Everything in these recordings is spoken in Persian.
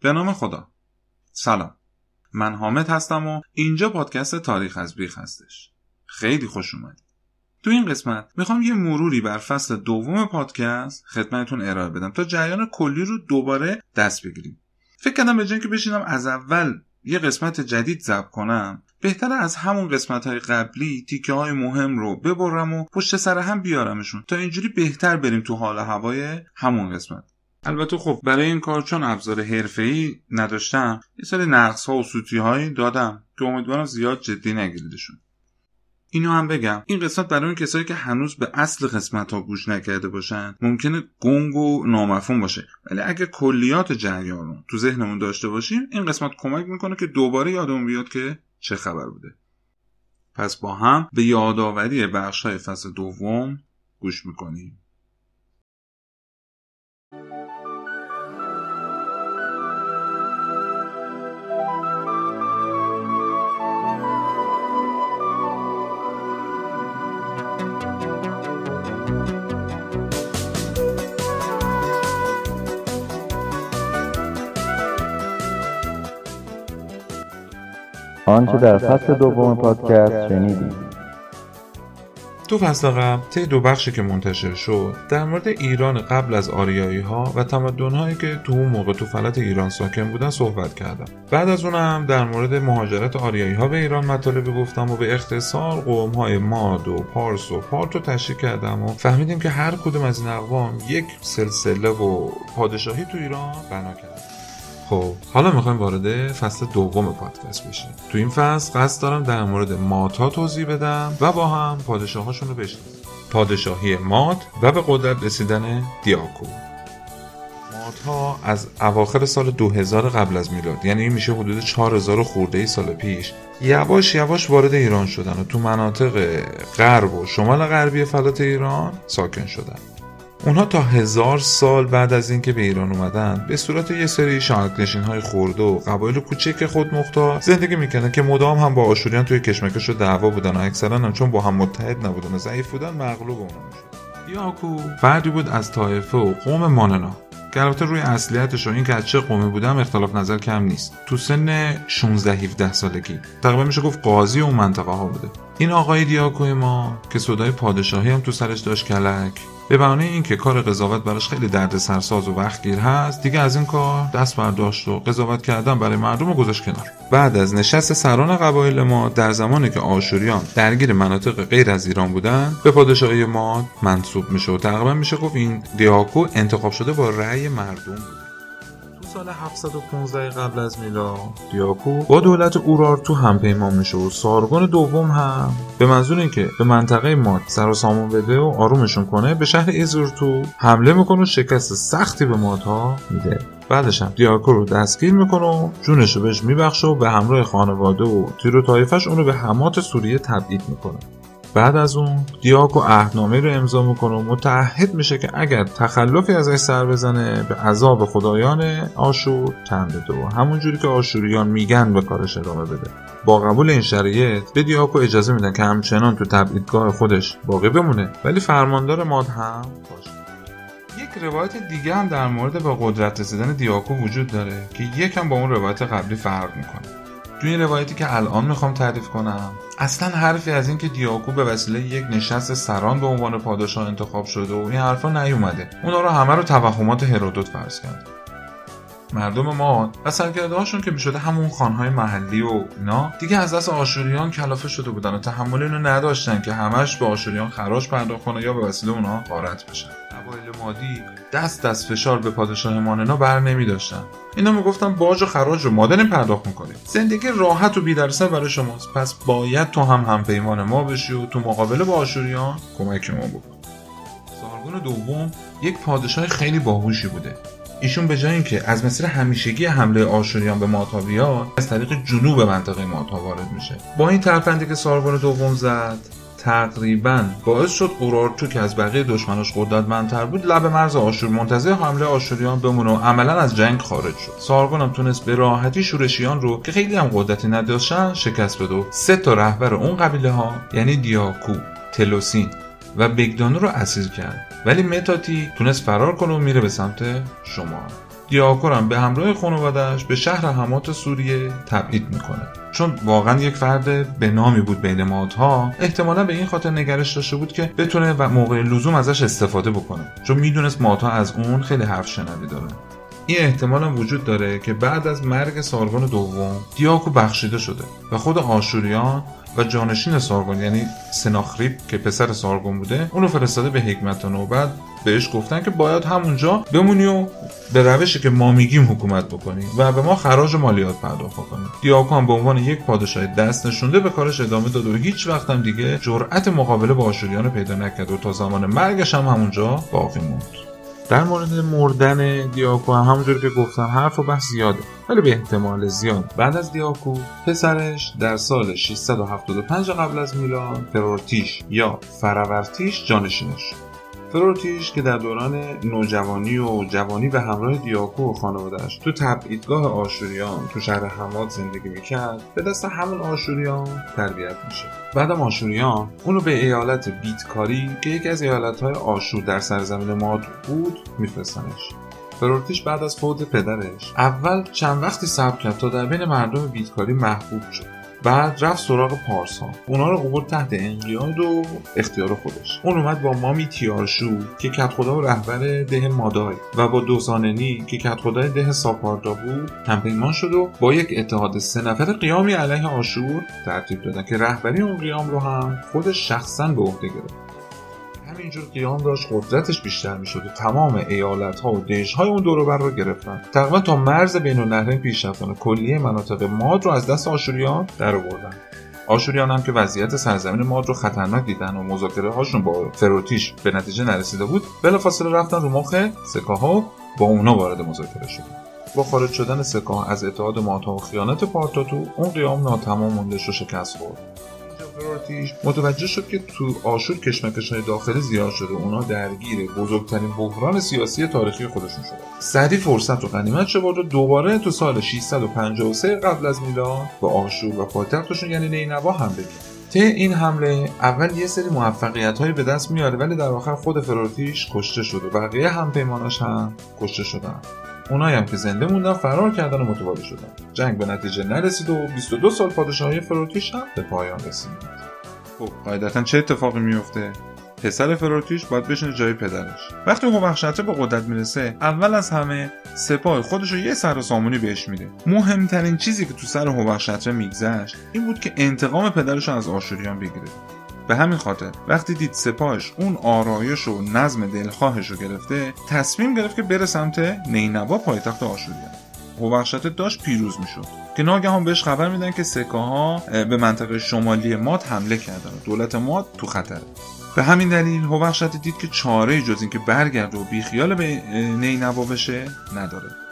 به نام خدا. سلام. من حامد هستم و اینجا پادکست تاریخ از بیخ هستش. خیلی خوش اومدید. تو این قسمت می‌خوام یه مروری بر فصل دوم پادکست خدمتتون ارائه بدم تا جریان کلی رو دوباره دست بگیریم. فکر کردم به که بشینم از اول یه قسمت جدید ضبط کنم بهتره از همون قسمت های قبلی تیکه های مهم رو ببرم و پشت سر هم بیارمشون تا اینجوری بهتر بریم تو حال هوای همون قسمت. البته خب برای این کار چون ابزار حرفه‌ای نداشتم یه سری نقص ها و سوتی هایی دادم که امیدوارم زیاد جدی نگیریدشون. اینو هم بگم این قسمت برای اون کسایی که هنوز به اصل قسمت ها گوش نکرده باشن ممکنه گنگ و نامفهوم باشه. ولی اگه کلیات جریان رو تو ذهنمون داشته باشیم این قسمت کمک می‌کنه که دوباره یادمون بیاد که چه خبر بوده. پس با هم به یادآوری بخش های فصل دوم گوش می‌کنیم. آنچه در فصل دوم پادکست شنیدیم. تو فصل قبل طی دو بخشی که منتشر شد در مورد ایران قبل از آریایی ها و تمدن هایی که تو اون موقع تو فلات ایران ساکن بودن صحبت کردم. بعد از اونم در مورد مهاجرت آریایی ها به ایران مطالبی گفتم و به اختصار قوم های ماد و پارس و پارت رو تشریح کردم و فهمیدیم که هر کدوم از این اقوام یک سلسله و پادشاهی تو ایران بنا کردن. خب حالا می‌خوایم وارد فصل دوم پادکست بشیم. تو این فصل قصد دارم در مورد ماتا توضیح بدم و با هم پادشاهاشون رو بشناسیم. پادشاهی مات و به قدرت رسیدن دیاکو. مات از اواخر سال 2000 قبل از میلاد یعنی این میشه حدود 4000 خورده ای سال پیش یواش یواش وارد ایران شدن و تو مناطق غرب و شمال غربی فلات ایران ساکن شدن. اونها تا هزار سال بعد از اینکه به ایران اومدن به صورت یه سری شانکنشین های خورده و قبایل کوچک خود مختار زندگی می‌کنن که مدام هم با آشوریان توی کشمکش و دعوا بودن و اکثرا هم چون با هم متحد نبودن و ضعیف بودن مغلوب اونها می‌شد یاکو. فردی بود از طایفه و قوم ماننا. که البته روی اصلیتش و این که از چه قومی بودم اختلاف نظر کم نیست. تو سن 16 17 سالگی. تقریبا میشه گفت قاضی اون منطقه ها بوده. این آقای دیاکوی ما که صدای پادشاهی هم تو سرش داشت کلک. به بهانه اینکه کار قضاوت براش خیلی درد سرساز و وقتگیر هست دیگه از این کار دست برداشت و قضاوت کردن برای مردم رو گذاشت کنار. بعد از نشست سران قبایل ما در زمانی که آشوریان درگیر مناطق غیر از ایران بودن به پادشاهی ما منصوب میشه و تقریبا میشه گفت این دیاکو انتخاب شده با رأی مردم بود. سال 715 قبل از میلاد دیاکو با دولت اورار تو هم پیمان میشه و سارگون دوم هم. به منظور اینکه به منطقه مات سر و سامون بده و آرومشون کنه به شهر ایزورتو حمله می‌کنه و شکست سختی به مات ها میده. بعدش هم دیاکو رو دستگیر می‌کنه و جونش رو بهش میبخشه و به همراه خانواده و تیر و طایفش اونو به حمات سوریه تبعید می‌کنه. بعد از اون دیاکو عهدنامه رو امضا می‌کنه و متعهد میشه که اگر تخلفی ازش سر بزنه به عذاب خدایان آشور تن بده و همونجوری که آشوریان میگن به کارش ادامه بده. با قبول این شرایط به دیاکو اجازه میدن که همچنان تو تبعیدگاه خودش باقی بمونه. ولی فرماندار ماد هم باشه. یک روایت دیگه هم در مورد با قدرت رسیدن دیاکو وجود داره که یکم با اون روایت قبلی فرق می‌کنه. تو این روایتی که الان می‌خوام تعریف کنم اصلا حرفی از اینکه دیاکو به وسیله یک نشست سران به عنوان پادشاه انتخاب شده و این حرفا نیومده. اونا رو همه رو توهمات هرودوت فرض کرد. مردم ما و سرکرده هاشون که می‌شده همون خانهای محلی و اینا. دیگه از دست آشوریان کلافه شده بودن و تحمل اینو نداشتن که همش به آشوریان خراج پرداخت کنه یا به وسیله اونا غارت بشن. قبایل مادی دست دست فشار به پادشاه ماننا بر نمی داشتن اینا می‌گفتن باج و خراج رو ما داریم پرداخت می‌کنیم. زندگی راحت و بیدرسر برای شماست. پس باید تو هم همپیمان ما بشی و تو مقابله با آشوریان کمک ما بکن. سارگون دوم یک پادشاه خیلی باهوشی بوده. ایشون به جای اینکه از مسیر همیشگی حمله آشوریان به ماتا بیاد از طریق جنوب منطقه ماتا وارد میشه. با این ترفندی که سارگون دوم زد تقریبا باعث شد اورارتو که از بقیه دشمناش قدرتمندتر بود لب مرز آشور منتظر حمله آشوریان بمونه و عملا از جنگ خارج شد. سارگون هم تونست به راحتی شورشیان رو که خیلی هم قدرتی نداشتن شکست بده سه تا رهبر اون قبیله ها یعنی دیاکو تلوسین و بگدانو رو اسیر کرد. ولی متاتی تونست فرار کنه و میره به سمت شما دیاکور هم به همراه خانوادهش به شهر حمات سوریه تبعید می‌کنه. چون واقعا یک فرد به نامی بود بین مادها احتمالا به این خاطر نگرش داشته بود که بتونه و موقع لزوم ازش استفاده بکنه. چون می‌دونست مادها از اون خیلی حرف شنوی داره. این احتمال هم وجود داره که بعد از مرگ سارگون دوم دیاکو بخشیده شده و خود آشوریان و جانشین سارگون یعنی سناخریب که پسر سارگون بوده اونو فرستاده به حکمت و نوبت. بهش گفتن که باید همونجا بمونی و به روشی که ما میگیم حکومت بکنی و به ما خراج و مالیات پرداخت کنی دیاکو هم به عنوان یک پادشاه دست نشونده به کارش ادامه داد و هیچ وقت هم دیگه جرأت مقابله با آشوریان پیدا نکرد و تا زمان مرگش هم همونجا باقی موند. در مورد مردن دیاکو هم همونجور که گفتم حرف و بحث زیاده ولی به احتمال زیاد. بعد از دیاکو پسرش در سال 675 قبل از میلاد فرورتیش یا فرورتیش جانشینش. فرورتیش که در دوران نوجوانی و جوانی به همراه دیاکو و خانوادهش تو تبعیدگاه آشوریان تو شهر حماد زندگی می‌کرد به دست همون آشوریان تربیت میشه. بعدم آشوریان اونو به ایالت بیتکاری که یکی از ایالتهای آشور در سرزمین ماد بود میفرستنش. فرورتیش بعد از فوت پدرش اول چند وقتی صبر کرد تا در بین مردم بیتکاری محبوب شد. بعد رفت سراغ پارس ها اونا رو قبول تحت انقیاد و اختیار خودش. اون اومد با مامی تیارشو که کت خدا و رهبر ده مادای و با دوساننی که کت خدای ده ساپاردا بود همپیمان شد و با یک اتحاد سه نفر قیامی علیه آشور ترتیب دادن که رهبری اون قیام رو هم خودش شخصا به عهده گرفت. همینجور قیام داشت قدرتش بیشتر می‌شد و تمام ایالت ها و دژ های اون دوروبر رو گرفتن. تقریبا تا مرز بین النهرین پیش رفتن کلیه مناطق ماد رو از دست آشوریان در آوردن آشوریان هم که وضعیت سرزمین ماد رو خطرناک دیدن و مذاکره هاشون با فروتیش به نتیجه نرسیده بود بلافاصله رفتن رو مخ سکاها با اونا وارد مذاکره شدن. با خارج شدن سکاه از اتحاد مادها و خیانت پارتاتو اون قیام ناتمام موندش و شکست خورد. فراتیش متوجه شد که تو آشور کشمکش های داخلی زیاد شده. اونا درگیر بزرگترین بحران سیاسی تاریخی خودشون شدن. سریع فرصت و غنیمت شد و دوباره تو سال 653 قبل از میلاد به آشور و پایتختشون یعنی نینوا حمله کرد طی این حمله اول یه سری موفقیت به دست میاره ولی در آخر خود فراتیش کشته شد و بقیه همپیماناش هم کشته شدن. اونایی هم که زنده موندن فرار کردن و متواری شدن. جنگ به نتیجه نرسید و 22 سال پادشاهی فروتیش هم به پایان رسید. خب قاعدتا چه اتفاقی میفته؟ پسر فراتیش باید بشینه جای پدرش. وقتی هوخشته به قدرت می‌رسه اول از همه سپاه خودش رو یه سر سامونی بهش میده. مهمترین چیزی که تو سر هوخشته میگذشت این بود که انتقام پدرش از آشوریان بگیره. به همین خاطر وقتی دید سپاهش اون آرایش و نظم دلخواهش رو گرفته تصمیم گرفت که بره سمت نینوا پایتخت آشوریان هوبخشته داشت پیروز می‌شد. که ناگهان بهش خبر میدن که سکه ها به منطقه شمالی ماد حمله کردن. دولت ماد تو خطره به همین دلیل هوبخشته دید که چاره جز اینکه برگرده و بیخیال به نینوا بشه نداره.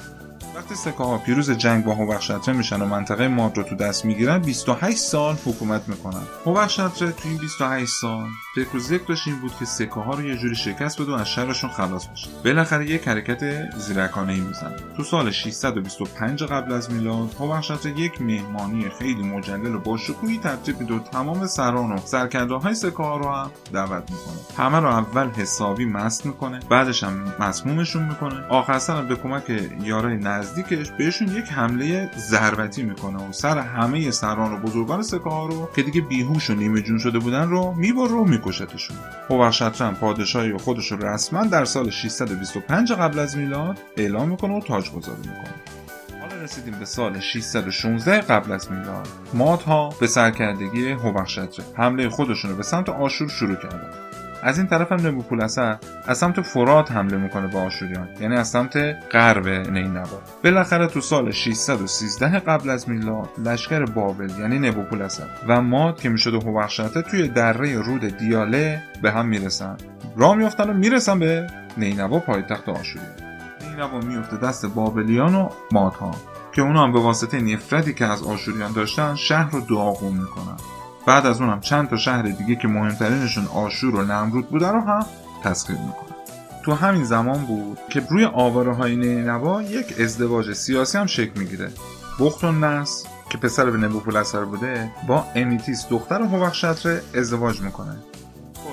وقتی سکه ها پیروز جنگ با هوبخشتره میشن و منطقه ماد رو تو دست می‌گیرن 28 سال حکومت می‌کنن. هوبخشتره تو این 28 سال فکر و ذکرش این بود که سکه ها رو یه جوری شکست بده و از شرشون خلاص بشه. بالاخره یک حرکت زیرکانه ای می‌زنه. تو سال 625 قبل از میلاد هوبخشتره یک مهمانی خیلی مجلل و با شکوهی ترتیب میده و تمام سران و سرکرده های رو هم دعوت می‌کنه. همه رو اول حسابی مست می‌کنه بعدش هم مسمومشون می‌کنه. آخر به کمک یارای نزدیکش بهشون یک حمله ضربتی می‌کنه و سر همه سران و بزرگان سکه رو که دیگه بیهوش و نیمه جون شده بودن رو می‌بره و میکشتشون. هوخشترم پادشاهی خودش رو رسما در سال 625 قبل از میلاد اعلام می‌کنه و تاجگذاری می‌کنه. حالا رسیدیم به سال 616 قبل از میلاد. مادها به سرکردگی هوخشتره حمله خودشون رو به سمت آشور شروع کردن. از این طرف هم نبوپولسر از سمت فرات حمله می‌کنه به آشوریان. یعنی از سمت غرب نینوا بالاخره تو سال 613 قبل از میلاد لشکر بابل یعنی نبوپولسر و ماد که می‌شده هوخشته توی دره رود دیاله به هم می‌رسن. راه میافتن و می‌رسن به نینوا پایتخت آشوریان. نینوا میفته دست بابلیان و مادها که اونا هم به واسطه نفرتی که از آشوریان داشتن شهر رو داغون می‌کنن. بعد از اونم چند تا شهر دیگه که مهمترینشون آشور و نمرود بودن رو هم تسخیر می‌کنن. تو همین زمان بود که روی آواره های نینوا یک ازدواج سیاسی هم شکل می‌گیره. بخت نس که پسر به نبوپولسر بوده با امیتیس دختر هوخشتره ازدواج می‌کنه.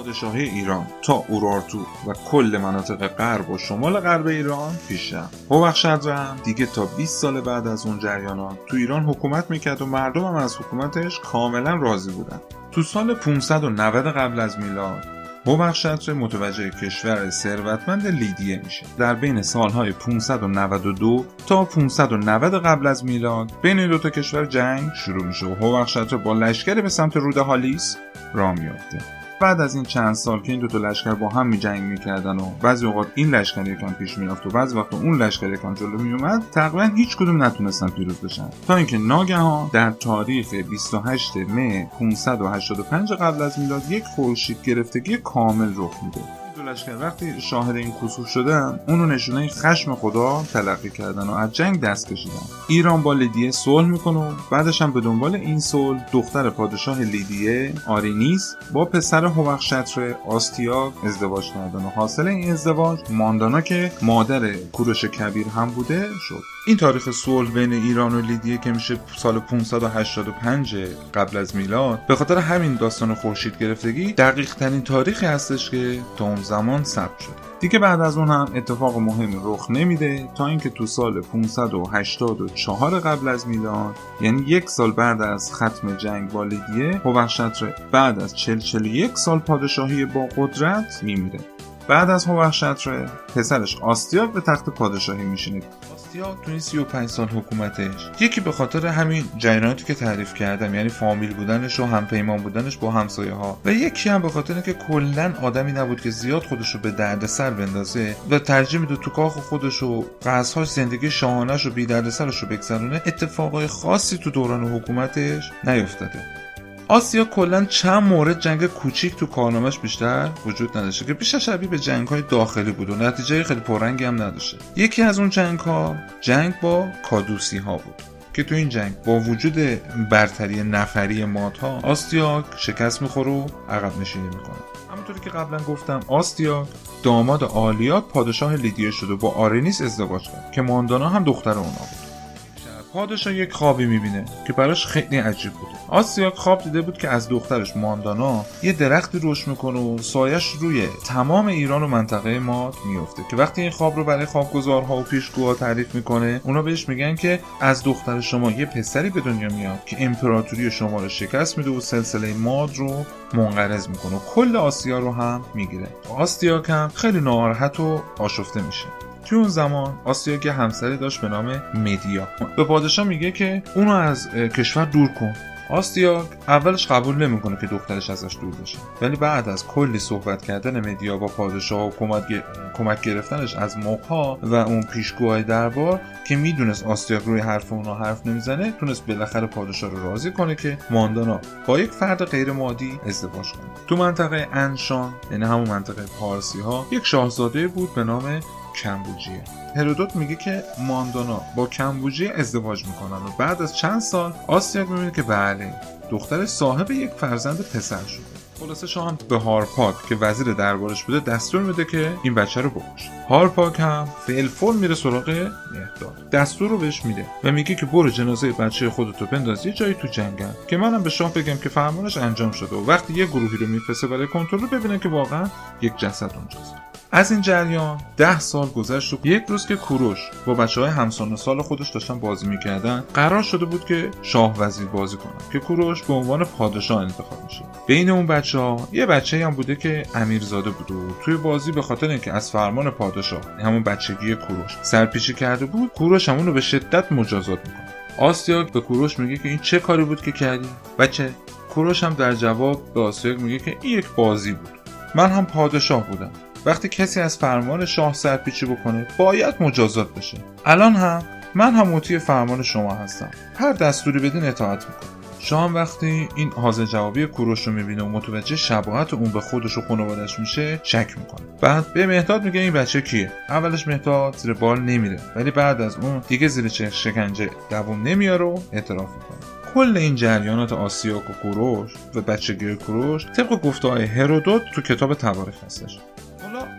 پادشاهی ایران تا اورارتو و کل مناطق غرب و شمال غرب ایران پیش رفت دیگه تا 20 سال بعد از اون جریانات تو ایران حکومت می‌کرد و مردم هم از حکومتش کاملا راضی بودن. تو سال 590 قبل از میلاد هوخشتر متوجه کشور ثروتمند لیدیه میشه. در بین سالهای 592 تا 590 قبل از میلاد بین این دوتا کشور جنگ شروع میشه و هوخشتر با لشکری به سمت رود هالیس راه میافته. بعد از این چند سال که این دو تا لشکر با هم می جنگ می‌کردن و بعضی اوقات این لشکر یکم پیش می‌رفت و بعضی وقت اون لشکر یکم جلو میومد تقریبا هیچ کدوم نتونستن پیروز بشن. تا اینکه ناگهان در تاریخ 28 مه 585 قبل از میلاد یک خورشید گرفتگی کامل رخ میده. دو لشکر وقتی شاهد این کسوف شدن اونو نشونه خشم خدا تلقی کردن و از جنگ دست کشیدن ایران با لیدیه صلح می‌کنه و بعدش هم به دنبال این صلح دختر پادشاه لیدیه آرینیس با پسر هوخشتر آستیاک ازدواج کردن و حاصل این ازدواج ماندانا که مادر کوروش کبیر هم بوده شد. این تاریخ صلح بین ایران و لیدیه که میشه سال 585 قبل از میلاد به خاطر همین داستان خورشید گرفتگی دقیق ترین تاریخی هستش که تا زمان ثبت شده دیگه بعد از اون هم اتفاق مهمی رخ نمیده تا اینکه تو سال 584 قبل از میلاد یعنی یک سال بعد از ختم جنگ با لیدیه بعد از 40 41 سال پادشاهی با قدرت میمیره. بعد از هوخشتر پسرش آستیاک به تخت پادشاهی میشینه. آستیاک تو این 35 سال حکومتش. یکی به خاطر همین جریاناتی که تعریف کردم یعنی فامیل بودنش و همپیمان بودنش با همسایه ها و یکی هم به خاطر اینکه کلا آدمی نبود که زیاد خودش رو به درد سر بندازه و ترجیح میده تو کاخ خودش و قصرهاش زندگی شاهانش و بی درد سرش رو بگذرونه اتفاقای خاصی تو دوران حکومتش نیفتاده. آسیا کلا چند مورد جنگ کوچیک تو کارنامهش بیشتر وجود نداشته که بیشتر شبیه به جنگ های داخلی بود و نتیجه خیلی پررنگی هم نداشته. یکی از اون جنگ ها جنگ با کادوسی ها بود که تو این جنگ با وجود برتری نفری مادها آستیاک شکست می‌خوره و عقب نشینی می‌کنه. همونطوری که قبلا گفتم آستیاک داماد آلیاک پادشاه لیدیه شده و با آرنیس ازدواج کرد که ماندانا هم دختر اونا بود. پادشاه یک خوابی می‌بینه که براش خیلی عجیب بوده. آسیاک خواب دیده بود که از دخترش ماندانا یه درختی رشد می‌کنه و سایش روی تمام ایران و منطقه ماد میفته که وقتی این خواب رو برای خوابگزارها و پیشگوها تعریف می‌کنه اونا بهش میگن که از دختر شما یه پسری به دنیا میاد که امپراتوری شما رو شکست میده و سلسله ماد رو منقرض می‌کنه و کل آسیا رو هم می‌گیره. آستیاک هم خیلی ناراحت و آشفته میشه. توی اون زمان آسیاک همسری داشت به نام مدیا. به پادشاه میگه که اونو از کشور دور کن. آستیاک اولش قبول نمی‌کنه که دخترش ازش دور بشه. ولی بعد از کلی صحبت کردن مدیا با پادشاه و کمک گرفتنش از موقها و اون پیشگوهای دربار که می‌دونست آستیاک روی حرف اونا حرف نمی‌زنه تونست بالاخره پادشاه رو راضی کنه که ماندانا با یک فرد غیر مادی ازدواج کنه. تو منطقه انشان یعنی همون منطقه پارسی ها یک شاهزاده بود به نام کمبوجیه. هرودوت میگه که ماندانا با کمبوجیه ازدواج می‌کنن و بعد از چند سال آسیاک می‌بینه که بله دختر صاحب یک فرزند پسر شده. خلاصه شاه هم به هارپاک که وزیر دربارش بوده دستور میده که این بچه رو بکشه. هارپاک هم فعل میره سراغ مهداد دستور رو بهش میده و میگه که برو جنازه بچه خودتو بنداز یه جایی تو جنگل. که منم به شاه بگم که فرمانش انجام شده و وقتی یه گروهی رو میفرسته برای کنترل ببینه که واقعا یک جسد اونجاست. از این جریان ده سال گذشت و یک روز که کوروش با بچه های همسان سال خودش داشتن بازی می‌کردن قرار شده بود که شاه وزیر بازی کنن که کوروش به عنوان پادشاه انتخاب میشه. بین اون بچه ها یه بچه هم بوده که امیرزاده بوده و توی بازی به خاطر اینکه از فرمان پادشاه همون بچگی کوروش سرپیچی کرده بود کوروش همون رو به شدت مجازات می‌کنه. آسیاک به کوروش میگه که این چه کاری بود که کردی؟ بچه کوروش هم در جواب به آسیاک میگه که این یک بازی بود. من هم پادشاه بودم. وقتی کسی از فرمان شاه سرپیچی بکنه باید مجازات بشه. الان هم من هم مطیع فرمان شما هستم. هر دستوری بدین اطاعت می‌کنم. شاه وقتی این حاضر جوابی کوروش رو می‌بینه و متوجه شباهت اون به خودش و خانوادش میشه شک می‌کنه. بعد به مهداد میگه این بچه کیه؟ اولش مهداد زیر بال نمیره ولی بعد از اون دیگه زیر شکنجه دووم نمیاره و اعتراف می‌کنه. کل این جریانات آسیاک و کوروش و بچگی کوروش طبق گفته های هرودوت تو کتاب تواریخ هستش.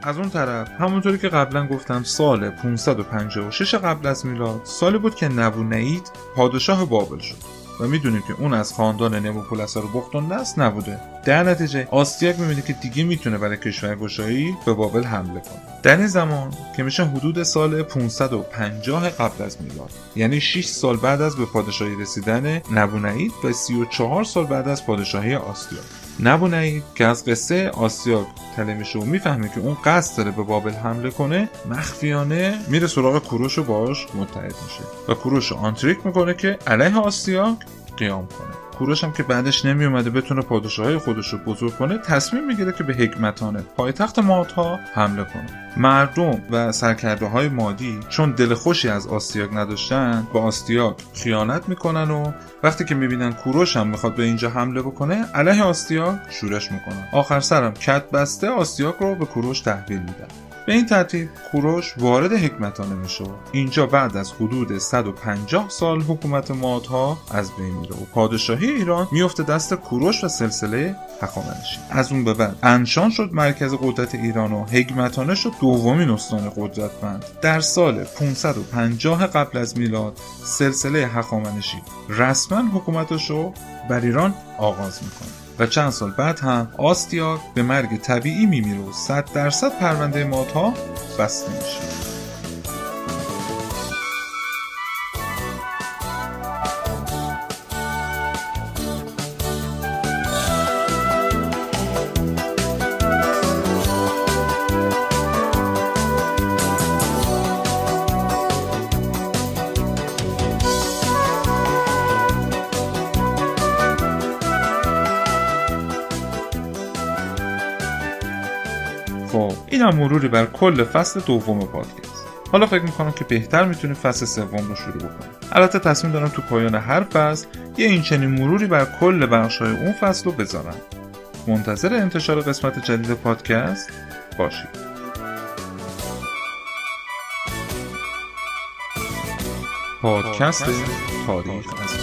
از اون طرف همونطوری که قبلا گفتم سال 556 قبل از میلاد سالی بود که نبونید پادشاه بابل شد. و می‌دونیم که اون از خاندان نموپولس رو بختون نست نبوده. در نتیجه آستیاک می‌بینه که دیگه می‌تونه برای کشور گشایی به بابل حمله کنه. در این زمان که میشه حدود سال 550 قبل از میلاد یعنی 6 سال بعد از به پادشاهی رسیدن نبونعید و 34 سال بعد از پادشاهی آستیاک. نبونعید که از قصه آسیاک تله میشه و می‌فهمه که اون قصد داره به بابل حمله کنه مخفیانه میره سراغ کوروش و باش متحد میشه. و کوروش آنتریک می‌کنه که علیه آسیاک قیام کنه. کوروش هم که بعدش نمی اومده بتونه پادشاهی خودش رو بزرگ کنه تصمیم می‌گیره که به حکمتانه پایتخت مادها حمله کنه. مردم و سرکرده های مادی چون دل خوشی از آستیاک نداشتن با آستیاک خیانت می‌کنن و وقتی که می‌بینن کوروش هم می‌خواد به اینجا حمله بکنه علیه آستیاک شورش می‌کنن. آخر سرم کت بسته آستیاک رو به کوروش تحویل میدن. به این ترتیب کوروش وارد حکمتانه میشه. اینجا بعد از حدود 150 سال حکومت مادها از بین میره و پادشاهی ایران میفته دست کوروش و سلسله هخامنشی از اون به بعد انشان شد مرکز قدرت ایران و حکمتانه شد دومین استان قدرتمند. در سال 550 قبل از میلاد سلسله هخامنشی رسما حکومتش رو بر ایران آغاز می‌کنه. و چند سال بعد هم آستیاک به مرگ طبیعی میمیره و 100 درصد پرونده مادها بسته میشه. خب این هم مروری بر کل فصل دوم پادکست. حالا فکر می‌کنم که بهتر می‌تونیم فصل سوم رو شروع بکنیم. البته تصمیم دارم تو پایان هر فصل یه این چنین مروری بر کل بخشهای اون فصل رو بذارم. منتظر انتشار قسمت جدید پادکست باشید. پادکست تاریخ. از